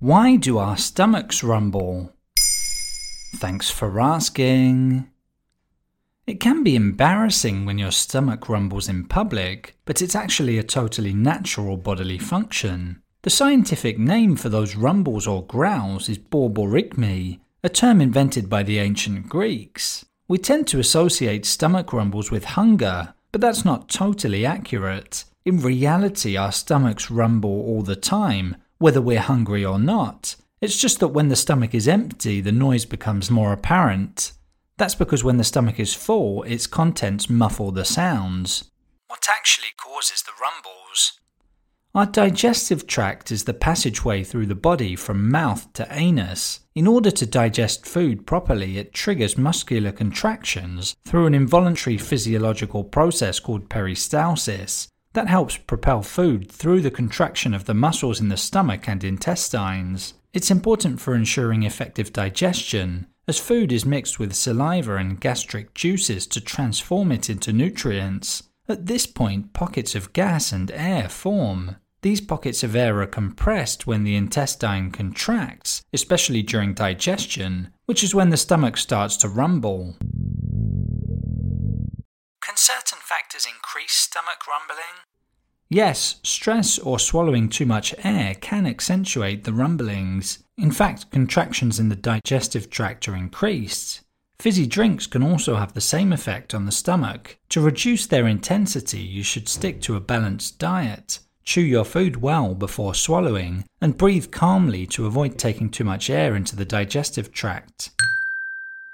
Why do our stomachs rumble? Thanks for asking. It can be embarrassing when your stomach rumbles in public, but it's actually a totally natural bodily function. The scientific name for those rumbles or growls is borborygmi, a term invented by the ancient Greeks. We tend to associate stomach rumbles with hunger, but that's not totally accurate. In reality, our stomachs rumble all the time, whether we're hungry or not. It's just that when the stomach is empty, the noise becomes more apparent. That's because when the stomach is full, its contents muffle the sounds. What actually causes the rumbles? Our digestive tract is the passageway through the body from mouth to anus. In order to digest food properly, it triggers muscular contractions through an involuntary physiological process called peristalsis. That helps propel food through the contraction of the muscles in the stomach and intestines. It's important for ensuring effective digestion, as food is mixed with saliva and gastric juices to transform it into nutrients. At this point, pockets of gas and air form. These pockets of air are compressed when the intestine contracts, especially during digestion, which is when the stomach starts to rumble. Can certain factors increase stomach rumbling? Yes, stress or swallowing too much air can accentuate the rumblings. In fact, contractions in the digestive tract are increased. Fizzy drinks can also have the same effect on the stomach. To reduce their intensity, you should stick to a balanced diet. Chew your food well before swallowing, and breathe calmly to avoid taking too much air into the digestive tract.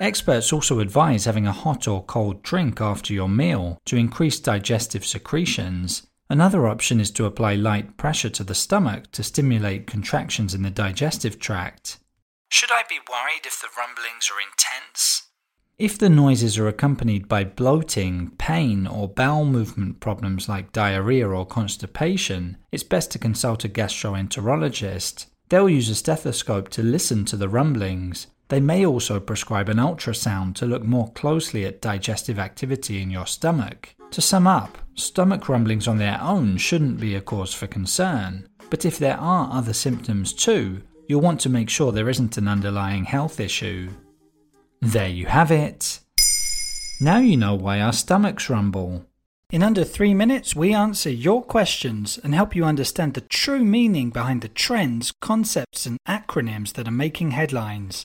Experts also advise having a hot or cold drink after your meal to increase digestive secretions. Another option is to apply light pressure to the stomach to stimulate contractions in the digestive tract. Should I be worried if the rumblings are intense? If the noises are accompanied by bloating, pain, or bowel movement problems like diarrhea or constipation, it's best to consult a gastroenterologist. They'll use a stethoscope to listen to the rumblings. They may also prescribe an ultrasound to look more closely at digestive activity in your stomach. To sum up, stomach rumblings on their own shouldn't be a cause for concern, but if there are other symptoms too, you'll want to make sure there isn't an underlying health issue. There you have it. Now you know why our stomachs rumble. In under three minutes, we answer your questions and help you understand the true meaning behind the trends, concepts, and acronyms that are making headlines.